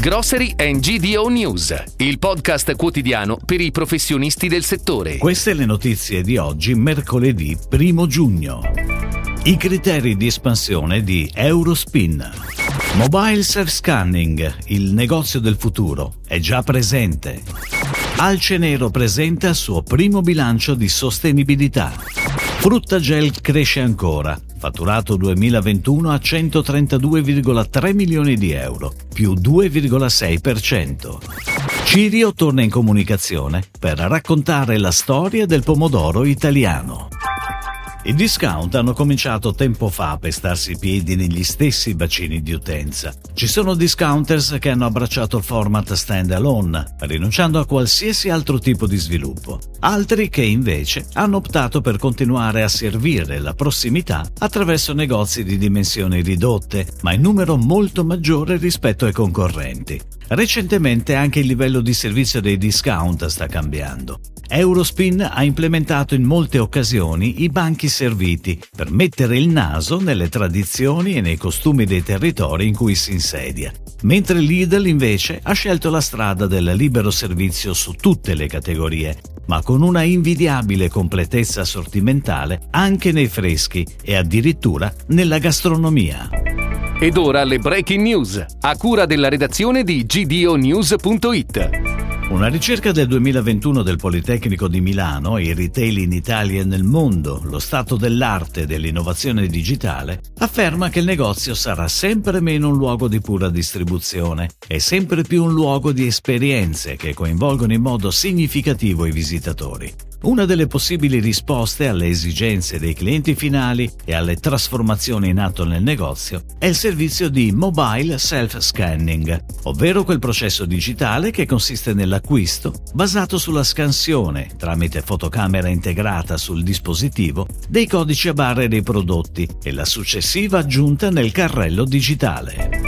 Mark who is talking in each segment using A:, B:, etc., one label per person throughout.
A: Grocery and GDO News, il podcast quotidiano per i professionisti del settore.
B: Queste le notizie di oggi, mercoledì 1 giugno. I criteri di espansione di Eurospin. Mobile Self Scanning, il negozio del futuro, è già presente. Alce Nero presenta il suo primo bilancio di sostenibilità. Frutta Gel cresce ancora, fatturato 2021 a 132,3 milioni di euro, più 2,6%. Cirio torna in comunicazione per raccontare la storia del pomodoro italiano. I discount hanno cominciato tempo fa a pestarsi i piedi negli stessi bacini di utenza. Ci sono discounters che hanno abbracciato il format stand-alone, rinunciando a qualsiasi altro tipo di sviluppo. Altri che invece hanno optato per continuare a servire la prossimità attraverso negozi di dimensioni ridotte, ma in numero molto maggiore rispetto ai concorrenti. Recentemente anche il livello di servizio dei discount sta cambiando. Eurospin ha implementato in molte occasioni i banchi serviti per mettere il naso nelle tradizioni e nei costumi dei territori in cui si insedia, mentre Lidl invece ha scelto la strada del libero servizio su tutte le categorie, ma con una invidiabile completezza sortimentale anche nei freschi e addirittura nella gastronomia.
A: Ed ora le breaking news, a cura della redazione di gdonews.it.
B: Una ricerca del 2021 del Politecnico di Milano, il retail in Italia e nel mondo, lo stato dell'arte e dell'innovazione digitale, afferma che il negozio sarà sempre meno un luogo di pura distribuzione e sempre più un luogo di esperienze che coinvolgono in modo significativo i visitatori. Una delle possibili risposte alle esigenze dei clienti finali e alle trasformazioni in atto nel negozio è il servizio di mobile self-scanning, ovvero quel processo digitale che consiste nell'acquisto basato sulla scansione tramite fotocamera integrata sul dispositivo dei codici a barre dei prodotti e la successiva aggiunta nel carrello digitale.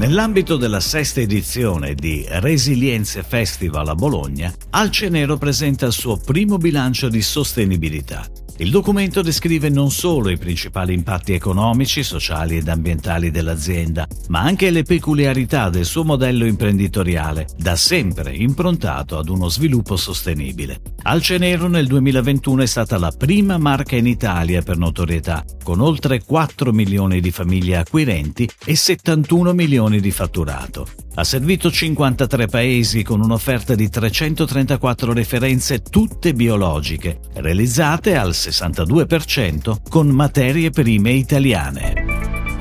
B: Nell'ambito della sesta edizione di Resilienze Festival a Bologna, Alcenero presenta il suo primo bilancio di sostenibilità. Il documento descrive non solo i principali impatti economici, sociali ed ambientali dell'azienda, ma anche le peculiarità del suo modello imprenditoriale, da sempre improntato ad uno sviluppo sostenibile. Alcenero nel 2021 è stata la prima marca in Italia per notorietà, con oltre 4 milioni di famiglie acquirenti e 71 milioni di fatturato. Ha servito 53 paesi con un'offerta di 334 referenze tutte biologiche, realizzate al 62% con materie prime italiane.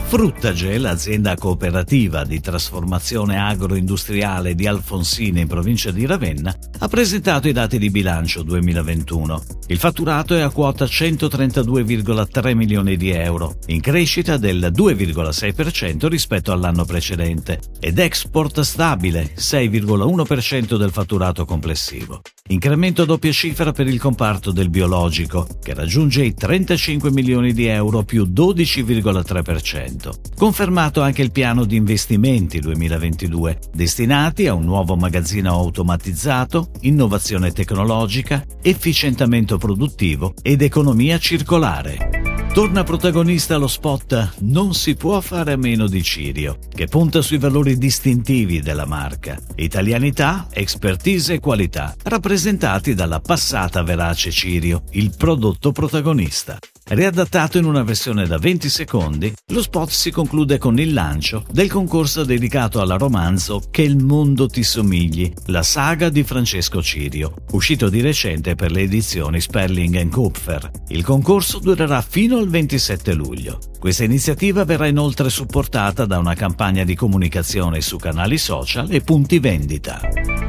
B: Fruttagel, azienda cooperativa di trasformazione agroindustriale di Alfonsine in provincia di Ravenna, ha presentato i dati di bilancio 2021. Il fatturato è a quota 132,3 milioni di euro, in crescita del 2,6% rispetto all'anno precedente, ed export stabile, 6,1% del fatturato complessivo. Incremento a doppia cifra per il comparto del biologico, che raggiunge i 35 milioni di euro più 12,3%. Confermato anche il piano di investimenti 2022, destinati a un nuovo magazzino automatizzato, innovazione tecnologica, efficientamento produttivo ed economia circolare. Torna protagonista lo spot Non si può fare a meno di Cirio, che punta sui valori distintivi della marca, italianità, expertise e qualità, rappresentati dalla passata verace Cirio, il prodotto protagonista. Riadattato in una versione da 20 secondi, lo spot si conclude con il lancio del concorso dedicato al romanzo Che il mondo ti somigli, la saga di Francesco Cirio, uscito di recente per le edizioni Sperling Kupfer. Il concorso durerà fino al 27 luglio. Questa iniziativa verrà inoltre supportata da una campagna di comunicazione su canali social e punti vendita.